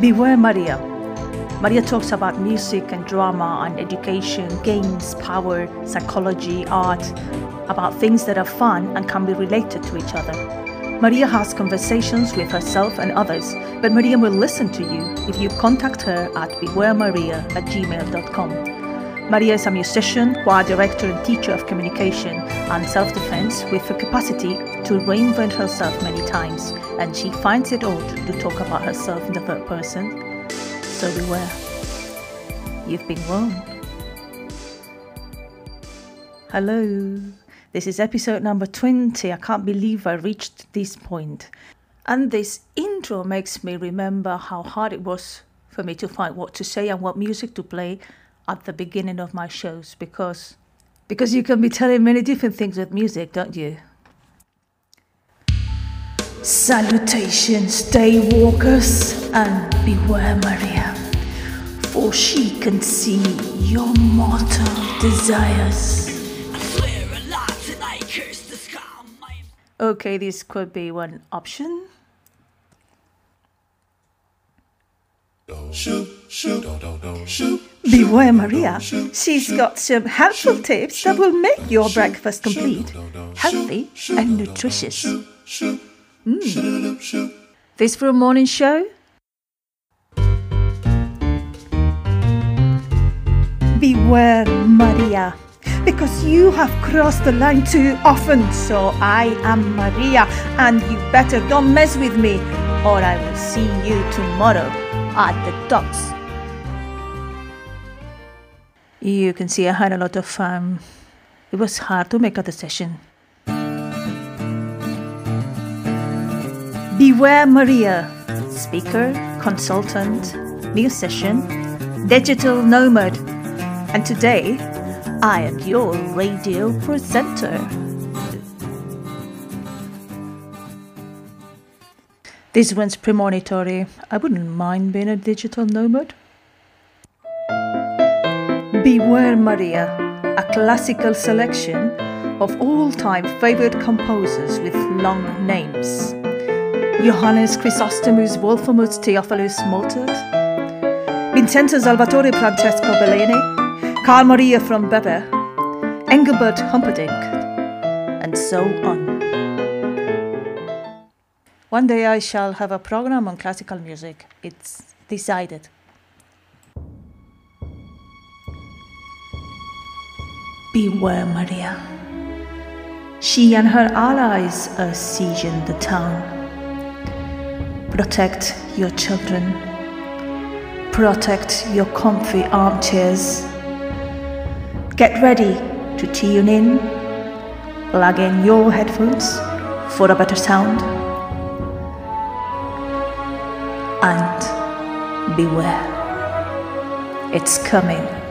Beware Maria. Maria talks about music and drama and education, games, power, psychology, art, about things that are fun and can be related to each other. Maria has conversations with herself and others, but Maria will listen to you if you contact her at bewaremaria at gmail.com. Maria is a musician, choir director, and teacher of communication and self defense with a capacity to reinvent herself many times, and she finds it odd to talk about herself in the third person. So beware. You've been warned. Hello. This is episode number 20. I can't believe I reached this point. And this intro makes me remember how hard it was for me to find what to say and what music to play at the beginning of my shows because because you can be telling many different things with music, don't you? Salutations, daywalkers, and beware Maria, for she can see your mortal desires. Okay, this could be one option. Beware Maria. She's got some helpful tips that will make your breakfast complete, healthy, and nutritious. Mm. This for a morning show? Beware Maria. Because you have crossed the line too often, so I am Maria, and you better don't mess with me, or I will see you tomorrow at the docks. You can see I had a lot of fun. It was hard to make a decision. Beware Maria, speaker, consultant, musician, digital nomad, and today I am your radio presenter. This one's premonitory. I wouldn't mind being a digital nomad. Beware Maria, a classical selection of all time favorite composers with long names. Johannes Chrysostomus Wolframus Theophilus Mozart, Vincenzo Salvatore Francesco Bellini, Carl Maria von Weber, Engelbert Humperdinck, and so on. One day I shall have a program on classical music. It's decided. Beware Maria. She and her allies are sieging the town. Protect your children. Protect your comfy armchairs. Get ready to tune in. Plug in your headphones for a better sound. And beware. It's coming.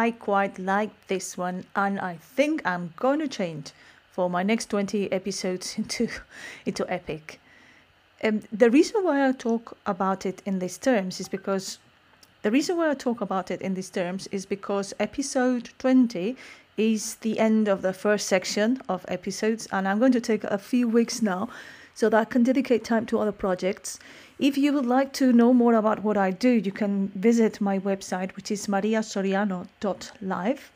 I quite like this one, and I think I'm going to change for my next 20 episodes into, into Epic. Um, the reason why I talk about it in these terms is because the reason why I talk about it in these terms is because episode 20 is the end of the first section of episodes, and I'm going to take a few weeks now so that I can dedicate time to other projects. If you would like to know more about what I do, you can visit my website, which is mariasoriano.live.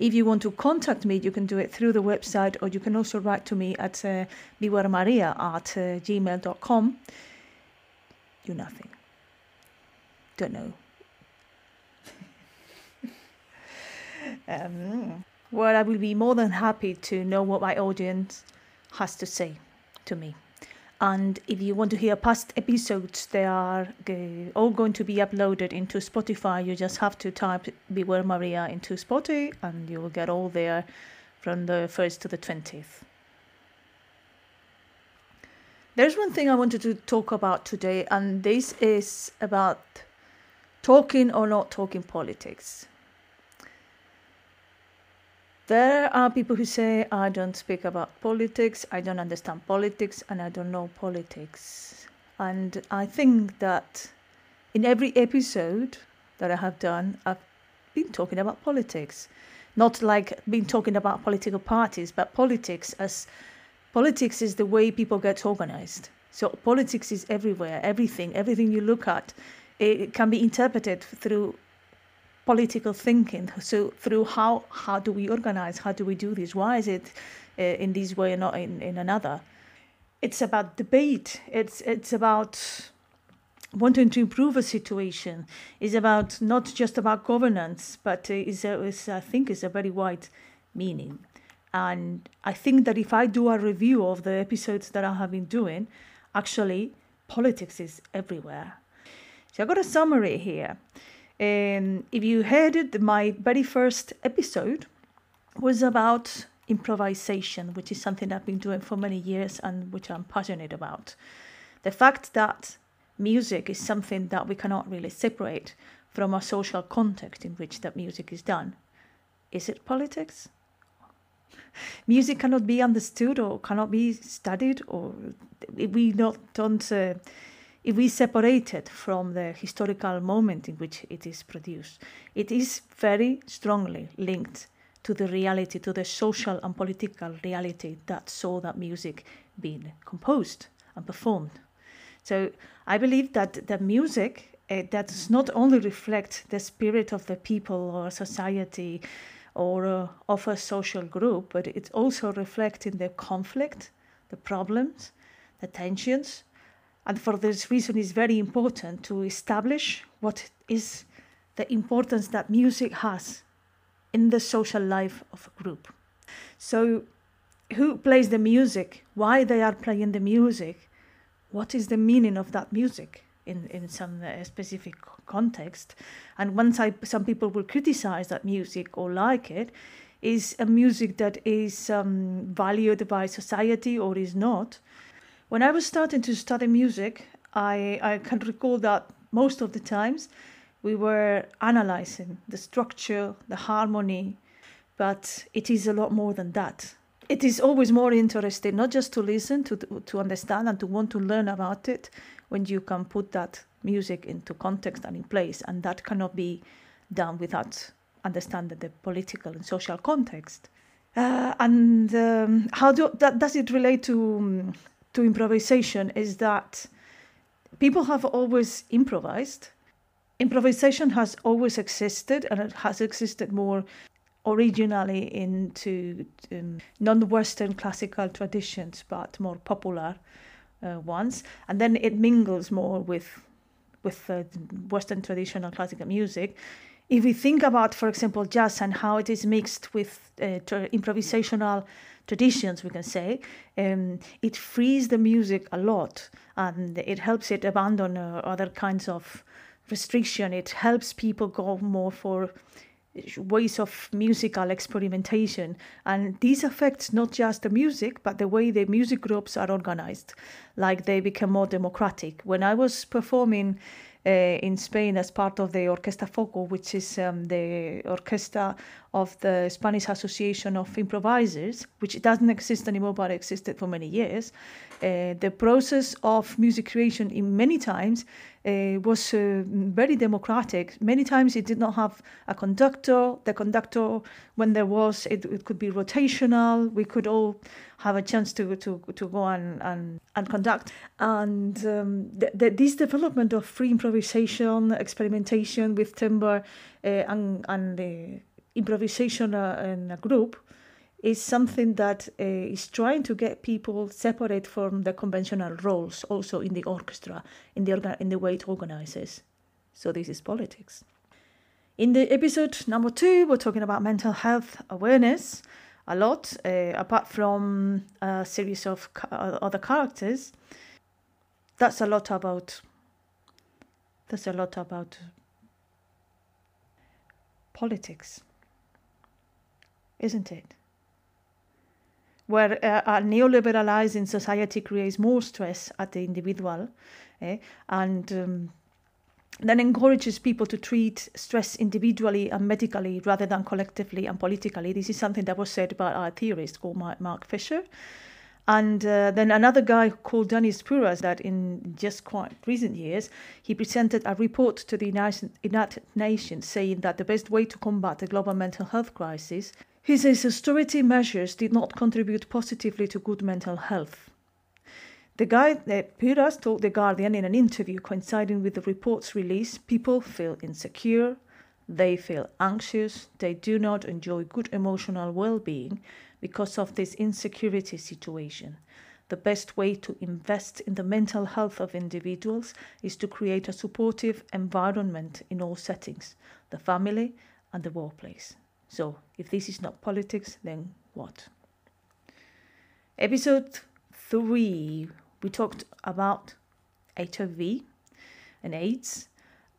If you want to contact me, you can do it through the website, or you can also write to me at uh, bewaremaria at uh, gmail.com. Do nothing. Don't know. um, well, I will be more than happy to know what my audience has to say to me. And if you want to hear past episodes, they are all going to be uploaded into Spotify. You just have to type Beware Maria into Spotify and you will get all there from the 1st to the 20th. There's one thing I wanted to talk about today, and this is about talking or not talking politics. There are people who say, I don't speak about politics, I don't understand politics, and I don't know politics. And I think that in every episode that I have done, I've been talking about politics. Not like been talking about political parties, but politics as politics is the way people get organized. So politics is everywhere, everything, everything you look at, it can be interpreted through political thinking. So through how how do we organize? How do we do this? Why is it uh, in this way and not in, in another? It's about debate. It's it's about wanting to improve a situation. It's about not just about governance, but is is I think is a very wide meaning. And I think that if I do a review of the episodes that I have been doing, actually politics is everywhere. So I've got a summary here. And if you heard it, my very first episode was about improvisation, which is something I've been doing for many years and which I'm passionate about. The fact that music is something that we cannot really separate from a social context in which that music is done. Is it politics? Music cannot be understood or cannot be studied, or we not don't uh, if we separate it from the historical moment in which it is produced, it is very strongly linked to the reality, to the social and political reality that saw that music being composed and performed. So I believe that the music uh, that does not only reflect the spirit of the people or society or uh, of a social group, but it also reflects in the conflict, the problems, the tensions, and for this reason, it's very important to establish what is the importance that music has in the social life of a group. So, who plays the music? Why they are playing the music? What is the meaning of that music in in some uh, specific context? And once I, some people will criticize that music or like it, is a music that is um, valued by society or is not when I was starting to study music, I, I can recall that most of the times we were analyzing the structure, the harmony, but it is a lot more than that. It is always more interesting not just to listen, to, to understand, and to want to learn about it when you can put that music into context and in place, and that cannot be done without understanding the political and social context. Uh, and um, how do, that, does it relate to um, to improvisation is that people have always improvised. Improvisation has always existed, and it has existed more originally into um, non-Western classical traditions, but more popular uh, ones, and then it mingles more with with uh, Western traditional classical music. If we think about, for example, jazz and how it is mixed with uh, improvisational traditions, we can say, um, it frees the music a lot and it helps it abandon uh, other kinds of restriction. It helps people go more for ways of musical experimentation. And this affects not just the music but the way the music groups are organized. Like they become more democratic. When i was performing uh, in Spain as part of the Orquesta Foco, which is um, the orchestra of the Spanish Association of Improvisers, which doesn't exist anymore but existed for many years. Uh, the process of music creation in many times uh, was uh, very democratic. Many times it did not have a conductor. The conductor, when there was, it, it could be rotational. We could all have a chance to to, to go and, and, and conduct. And um, the, the, this development of free improvisation, experimentation with timbre, uh, and, and uh, improvisation uh, in a group is something that uh, is trying to get people separate from the conventional roles also in the orchestra in the orga- in the way it organizes. So this is politics. In the episode number two we're talking about mental health awareness a lot uh, apart from a series of ca- other characters. That's a lot about that's a lot about politics isn't it where uh, a neoliberalizing society creates more stress at the individual eh, and um, then encourages people to treat stress individually and medically rather than collectively and politically. This is something that was said by a theorist called Mark Fisher. And uh, then another guy called Dainius Puras, that in just quite recent years, he presented a report to the United Nations saying that the best way to combat the global mental health crisis He says austerity measures did not contribute positively to good mental health. The guy that Puras told The Guardian in an interview coinciding with the report's release people feel insecure, they feel anxious, they do not enjoy good emotional well being because of this insecurity situation. The best way to invest in the mental health of individuals is to create a supportive environment in all settings the family and the workplace. So, if this is not politics, then what? Episode 3 we talked about HIV and AIDS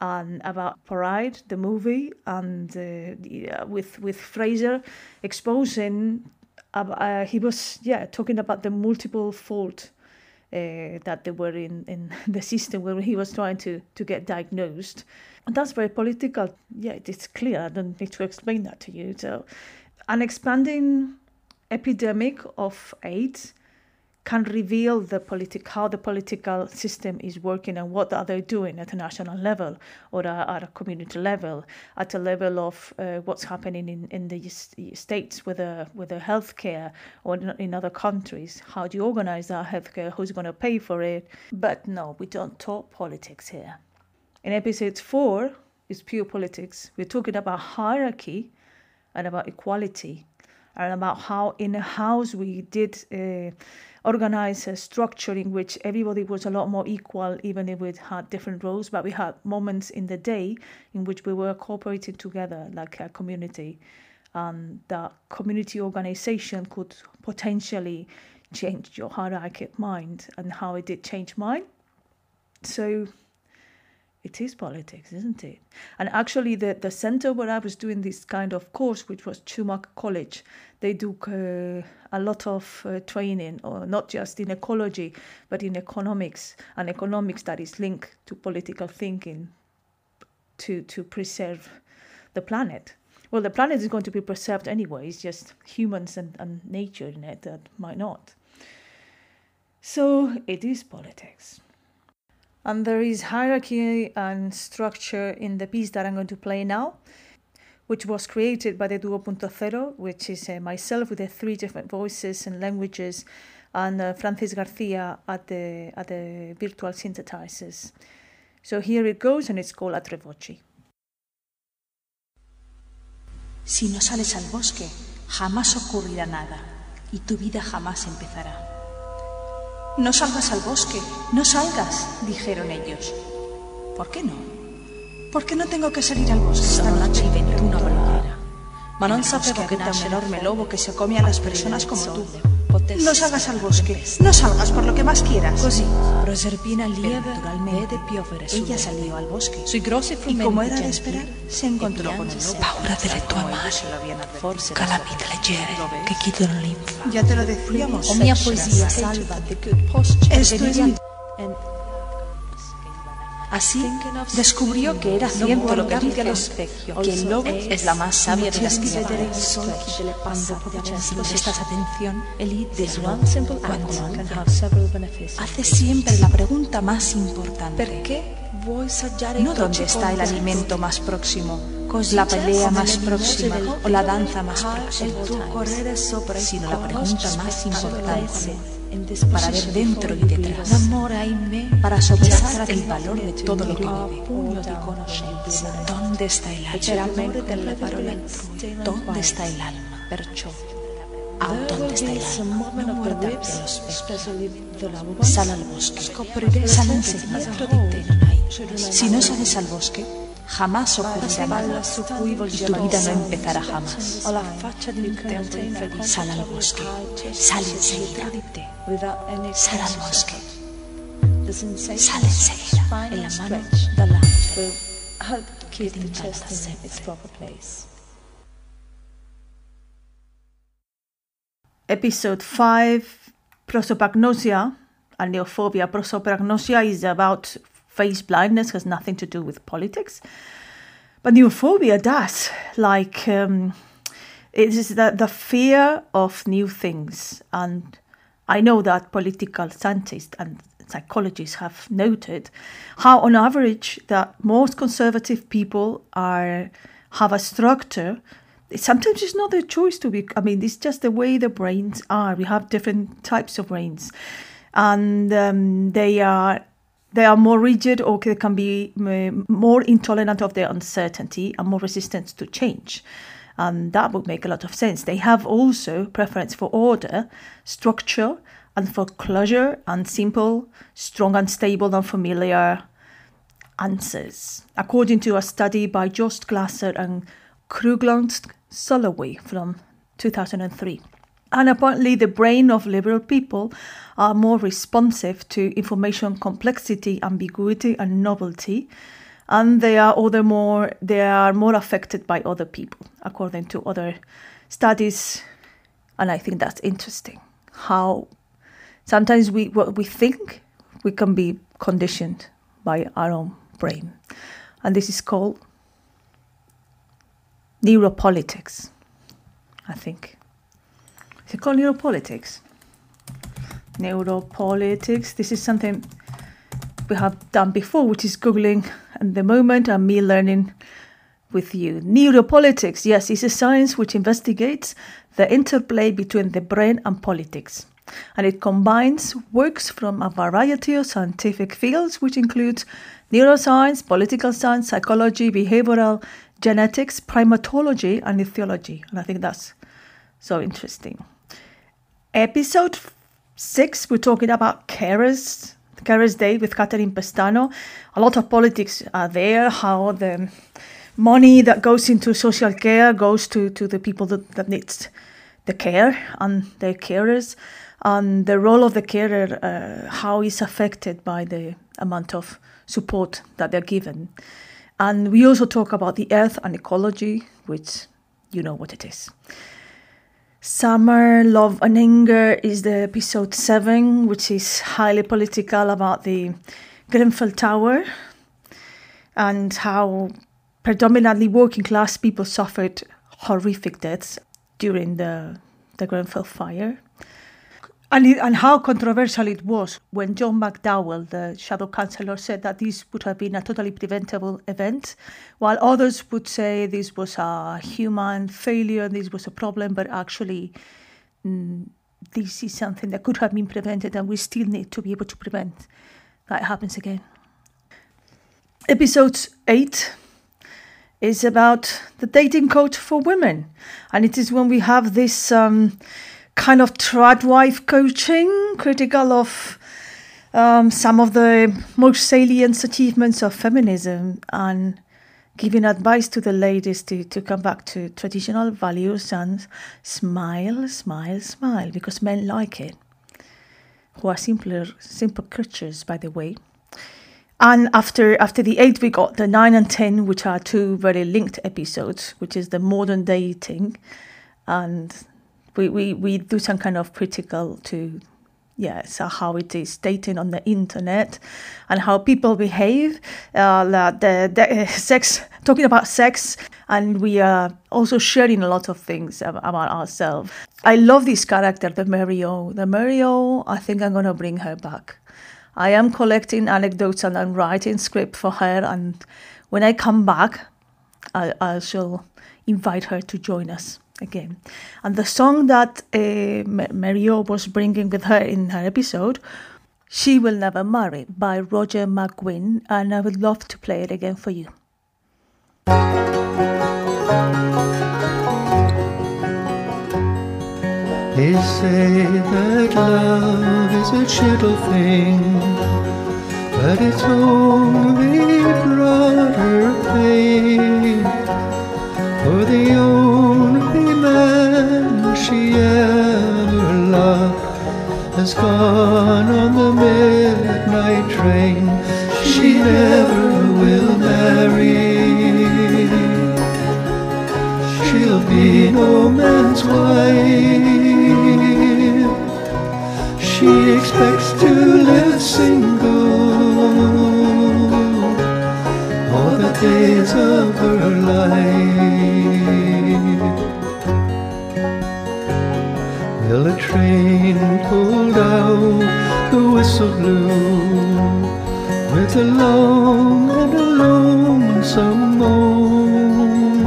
and about Pride, the movie, and uh, uh, with with Fraser exposing. Uh, he was yeah talking about the multiple fault uh, that they were in, in the system where he was trying to, to get diagnosed. And that's very political. Yeah, it's clear. I don't need to explain that to you. So, an expanding epidemic of AIDS can reveal the politic how the political system is working and what are they doing at a national level or at a community level at a level of uh, what's happening in, in the states with the with healthcare or in other countries. How do you organize that healthcare? Who's going to pay for it? But no we don't talk politics here. In episode 4 is pure politics. We're talking about hierarchy and about equality and about how in a house we did uh, organize a structure in which everybody was a lot more equal, even if we had different roles. But we had moments in the day in which we were cooperating together like a community. And that community organization could potentially change your hierarchic mind, and how it did change mine. So it is politics, isn't it? And actually, the, the center where I was doing this kind of course, which was Schumacher College, they do uh, a lot of uh, training, or not just in ecology, but in economics, and economics that is linked to political thinking to, to preserve the planet. Well, the planet is going to be preserved anyway, it's just humans and, and nature in it that might not. So it is politics. And there is hierarchy and structure in the piece that I'm going to play now, which was created by the Duo Punto Cero, which is uh, myself with the three different voices and languages, and uh, Francis Garcia at the, at the virtual synthesizers. So here it goes, and it's called A Tre Voci. Si no sales al bosque, jamás ocurrirá nada y tu vida jamás empezará. No salgas al bosque, no salgas, dijeron ellos. ¿Por qué no? Porque no tengo que salir al bosque esta noche y una balonera. Ma non sapevo che un enorme lobo que se come a las personas como tú. No salgas al bosque, no salgas por lo que más quieras. Così, Proserpina lieve vede piovere Ella salió al bosque. Y como era de esperar, se encontró con el lobo. Paura delle tue mani, calamite leggere che chiudono l'infa. Ya te lo decíamos. O mia poesia salva. Esto es mi... Así descubrió que era cierto lo que dices, que el lobo es la más sabia de las criaturas. Cuando prestas atención, hace siempre la pregunta más importante. No dónde está el alimento más próximo, la pelea más próxima o la danza más próxima, sino la pregunta más importante para ver dentro y detrás, para sopesar el valor de todo lo que vive. ¿Dónde está el alma? ¿Dónde está el alma? Ah, ¿Dónde está el alma? No muerda. Sal al bosque. Sal enseguida. Si no sales al bosque, jamás ocurrirá nada y tu vida no empezará jamás. Sal al bosque, sal enseguida, sal al bosque, sal enseguida, en la mano de la que te Episode 5 Prosopagnosia and neophobia. Prosopagnosia is about face blindness has nothing to do with politics. But neophobia does. Like, um, it is the, the fear of new things. And I know that political scientists and psychologists have noted how, on average, that most conservative people are have a structure sometimes it's not their choice to be. I mean, it's just the way the brains are. We have different types of brains, and um, they are they are more rigid or they can be uh, more intolerant of their uncertainty and more resistant to change. And that would make a lot of sense. They have also preference for order, structure, and for closure and simple, strong and stable and familiar answers, according to a study by Jost Glaser and Kruglanski Sulloway from 2003. And apparently, the brain of liberal people are more responsive to information complexity, ambiguity, and novelty, and they are other more they are more affected by other people, according to other studies. And I think that's interesting. How sometimes we what we think we can be conditioned by our own brain, and this is called neuropolitics. I think. Is it called neuropolitics? Neuropolitics. This is something we have done before, which is Googling at the moment and me learning with you. Neuropolitics, yes, is a science which investigates the interplay between the brain and politics. And it combines works from a variety of scientific fields, which includes neuroscience, political science, psychology, behavioral genetics, primatology, and ethology. And I think that's so interesting. Episode six, we're talking about carers, Carers Day with Catherine Pestano. A lot of politics are there, how the money that goes into social care goes to, to the people that, that needs the care and their carers, and the role of the carer, uh, how is affected by the amount of support that they're given. And we also talk about the earth and ecology, which you know what it is. Summer, Love and Anger is the episode 7, which is highly political about the Grenfell Tower and how predominantly working class people suffered horrific deaths during the, the Grenfell fire. And, it, and how controversial it was when John McDonnell, the shadow chancellor, said that this would have been a totally preventable event, while others would say this was a human failure, this was a problem, but actually mm, this is something that could have been prevented, and we still need to be able to prevent that it happens again. Episode 8 is about the dating code for women, and it is when we have this. Um, kind of tradwife coaching, critical of um, some of the most salient achievements of feminism and giving advice to the ladies to, to come back to traditional values and smile, smile, smile, because men like it, who are simpler, simple creatures, by the way. And after after the eight, we got the nine and ten, which are two very linked episodes, which is the modern dating and we, we, we do some kind of critical to yeah, so how it is dating on the internet and how people behave, uh, the, the sex, talking about sex, and we are also sharing a lot of things about ourselves. I love this character, the Mario. The Mario, I think I'm going to bring her back. I am collecting anecdotes and I'm writing script for her, and when I come back, I, I shall invite her to join us again. And the song that uh, Mario was bringing with her in her episode, She Will Never Marry by Roger McGuinn, and I would love to play it again for you. They say that love is a gentle thing, but it's only brought her pain. For the only has gone on the midnight train. She never will marry. She'll be no man's wife. She expects to live single all the days of her life. Well, a train pulled out, the whistle blew, with a long and a lonesome moan.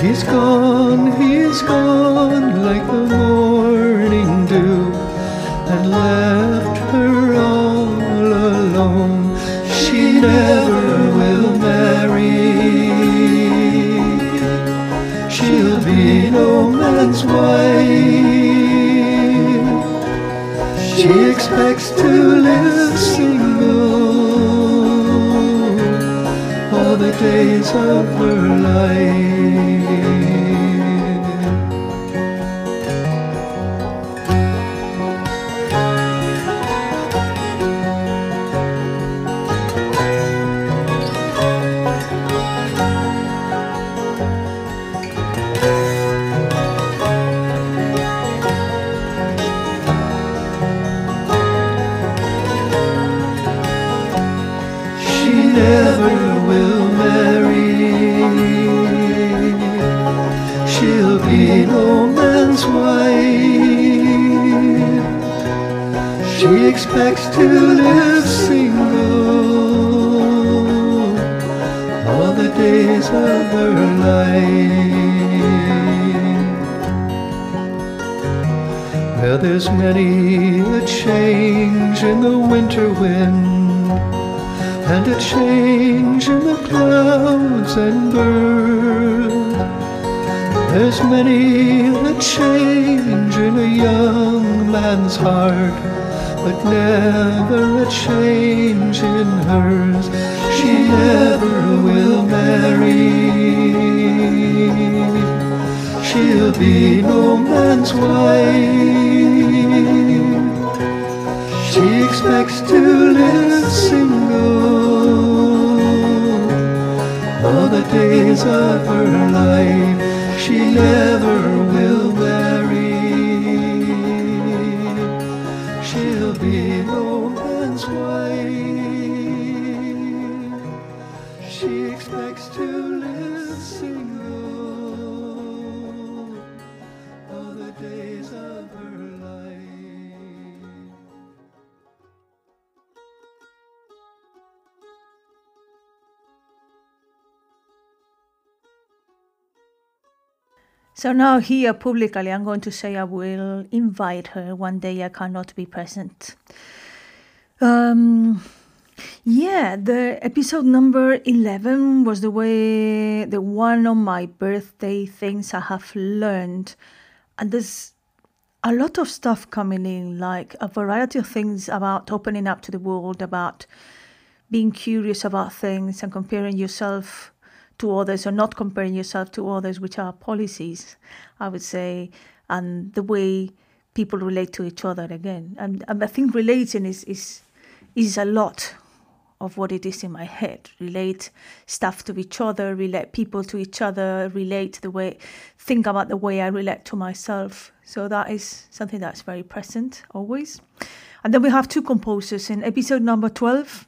He's gone, he's gone like the morning dew and left her all alone. She never will marry. She'll be no man's wife. She expects to live single all the days of her life. Expects to live single all the days of her life. Well, there's many a change in the winter wind and a change in the clouds and birds. There's many a change in a young man's heart, but never a change in hers. She never will marry. She'll be no man's wife. She expects to live single all the days of her life. She never So now here publicly, I'm going to say I will invite her one day. I cannot be present. Um, yeah, the episode number 11 was the way, the one on my birthday things I have learned. And there's a lot of stuff coming in, like a variety of things about opening up to the world, about being curious about things and comparing yourself to others or not comparing yourself to others, which are policies, I would say, and the way people relate to each other again. And, and I think relating is, is is a lot of what it is in my head. Relate stuff to each other, relate people to each other, relate the way think about the way I relate to myself. So that is something that's very present always. And then we have two composers in episode number 12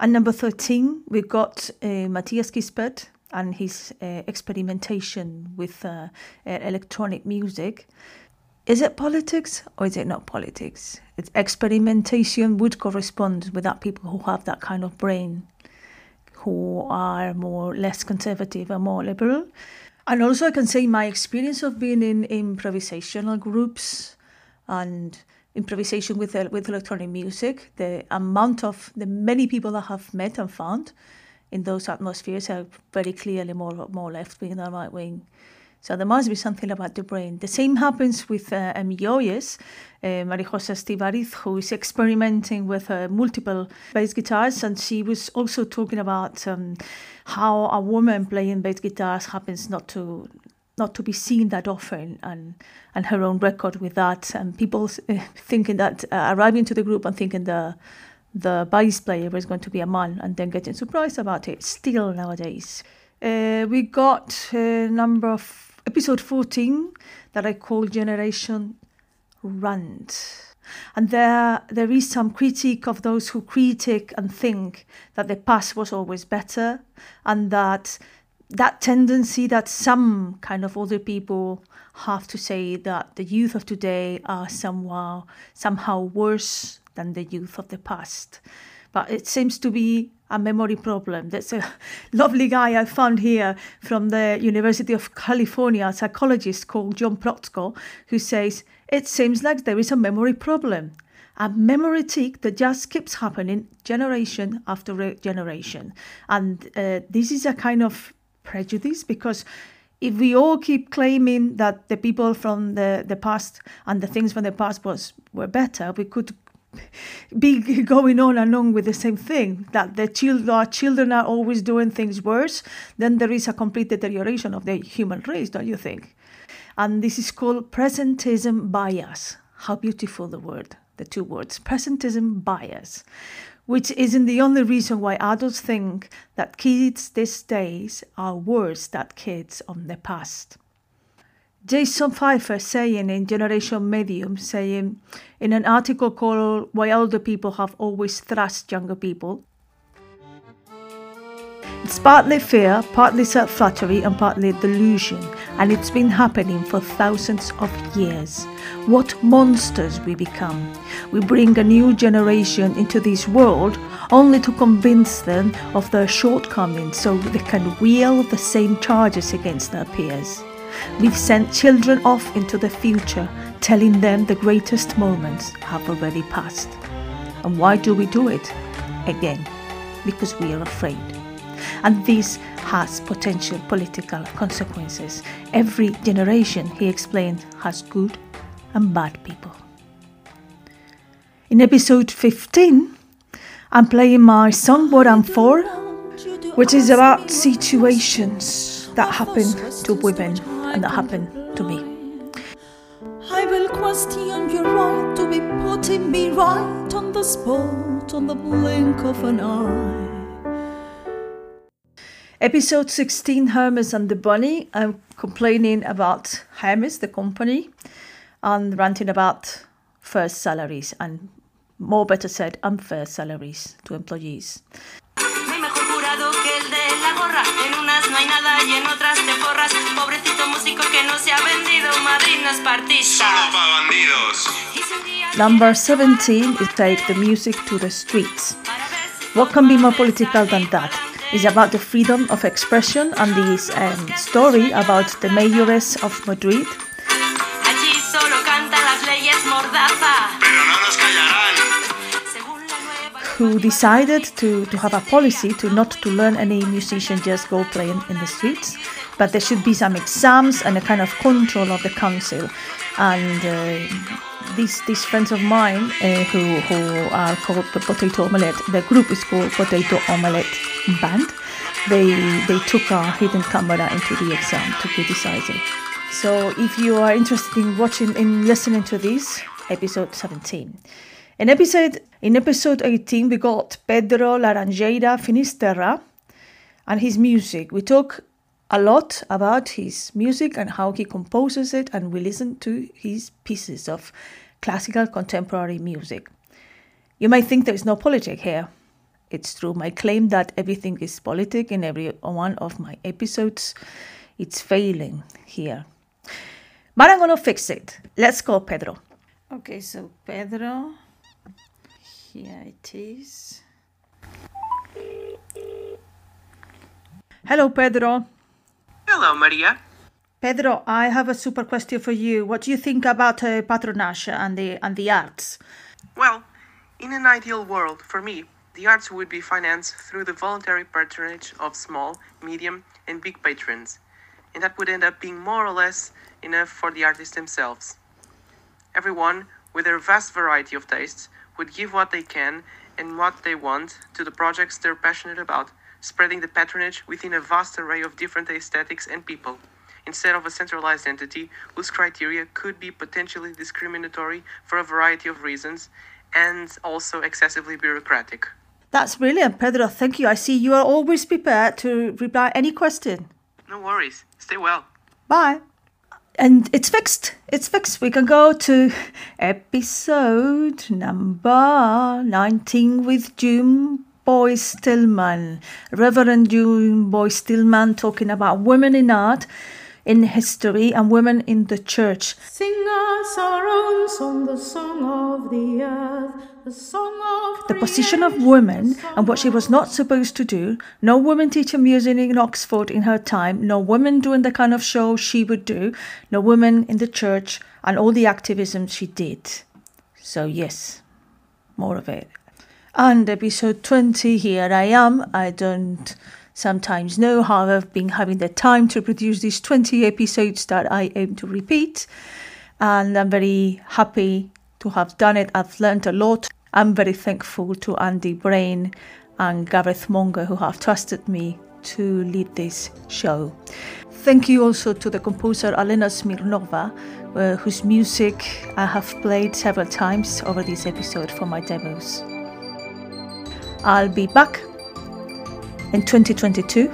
and number 13. We've got uh, Matthias Kispert and his uh, experimentation with uh, uh, electronic music. Is it politics or is it not politics? It's experimentation would correspond with that people who have that kind of brain, who are more less conservative and more liberal. And also, I can say my experience of being in improvisational groups and improvisation with with electronic music, the amount of the many people I have met and found in those atmospheres are very clearly more more left wing than right wing. So there must be something about the brain. The same happens with uh, Emilioyes, uh, Marijosa Estivariz, who is experimenting with uh, multiple bass guitars, and she was also talking about um, how a woman playing bass guitars happens not to not to be seen that often, and and her own record with that, and people uh, thinking that uh, arriving to the group and thinking the the bass player was going to be a man, and then getting surprised about it. Still nowadays, uh, we got a number of episode 14 that I call Generation Rant. And there, there is some critique of those who critique and think that the past was always better, and that that tendency that some kind of older people have to say that the youth of today are somehow somehow worse than the youth of the past. but it seems to be a memory problem. There's a lovely guy I found here from the University of California, a psychologist called John Protzko, who says it seems like there is a memory problem, a memory tick that just keeps happening generation after generation. And uh, this is a kind of prejudice because if we all keep claiming that the people from the, the past and the things from the past was were better, we could be going on and on with the same thing that the children our children are always doing things worse then there is a complete deterioration of the human race don't you think? And this is called presentism bias. How beautiful the word the two words presentism bias which isn't the only reason why adults think that kids these days are worse than kids of the past Jason Pfeiffer saying in Generation Medium, saying in an article called Why Older People Have Always Thrashed Younger People. It's partly fear, partly self flattery, and partly delusion, and it's been happening for thousands of years. What monsters we become! We bring a new generation into this world only to convince them of their shortcomings so they can wield the same charges against their peers. We've sent children off into the future, telling them the greatest moments have already passed. And why do we do it? Again, because we are afraid. And this has potential political consequences. Every generation, he explained, has good and bad people. In episode 15, I'm playing my song What I'm For, which is about situations that happen to women and that happened to me. I will question your right to be putting me right on the spot, on the blink of an eye. Episode 16 Hermes and the Bunny. I'm complaining about Hermes, the company, and ranting about first salaries and, more better said, unfair salaries to employees. En unas no hay nada y en otras te forras. Pobrecito músico que no se ha vendido. Madrid no es partista. Solo para bandidos. Number 17 is Take the Music to the Streets. What can be more political than that? It's about the freedom of expression and this um, story about the mayoress of Madrid. Who decided to, to have a policy to not to learn any musician just go playing in the streets, but there should be some exams and a kind of control of the council. And uh, these these friends of mine uh, who who are called the Potato Omelette, the group is called Potato Omelette Band. They they took a hidden camera into the exam to criticize it. So if you are interested in watching in listening to this episode 17. In episode in episode 18 we got Pedro Laranjeira Finisterra and his music. We talk a lot about his music and how he composes it and we listen to his pieces of classical contemporary music. You might think there is no politics here. It's true. My claim that everything is politic in every one of my episodes, it's failing here. But I'm gonna fix it. Let's go, Pedro. Okay, so Pedro. Here it is. Hello, Pedro. Hello, Maria. Pedro, I have a super question for you. What do you think about uh, patronage and the and the arts? Well, in an ideal world, for me, the arts would be financed through the voluntary patronage of small, medium, and big patrons, and that would end up being more or less enough for the artists themselves. Everyone, with their vast variety of tastes, would give what they can and what they want to the projects they're passionate about, spreading the patronage within a vast array of different aesthetics and people, instead of a centralized entity whose criteria could be potentially discriminatory for a variety of reasons and also excessively bureaucratic. That's brilliant, Pedro. Thank you. I see you are always prepared to reply any question. No worries. Stay well. Bye and it's fixed. It's fixed. We can go to episode number 19 with June Boyce-Tillman, Reverend June Boyce-Tillman, talking about women in art. In history and women in the church. Sing us our own song, the song of the earth, the song of The position of women and what she was not supposed to do. No woman teaching music in Oxford in her time. No woman doing the kind of show she would do. No woman in the church and all the activism she did. So, yes, more of it. And episode 20, here I am. I don't sometimes know how I've been having the time to produce these 20 episodes that I aim to repeat. And I'm very happy to have done it. I've learned a lot. I'm very thankful to Andy Brain and Gareth Monger who have trusted me to lead this show. Thank you also to the composer Alena Smirnova, uh, whose music I have played several times over this episode for my demos. I'll be back in 2022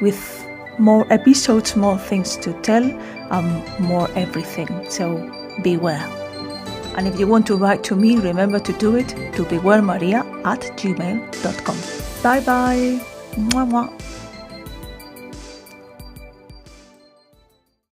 with more episodes, more things to tell, and more everything. So beware. And if you want to write to me, remember to do it to bewaremaria at gmail.com. Bye bye. Mwah, mwah.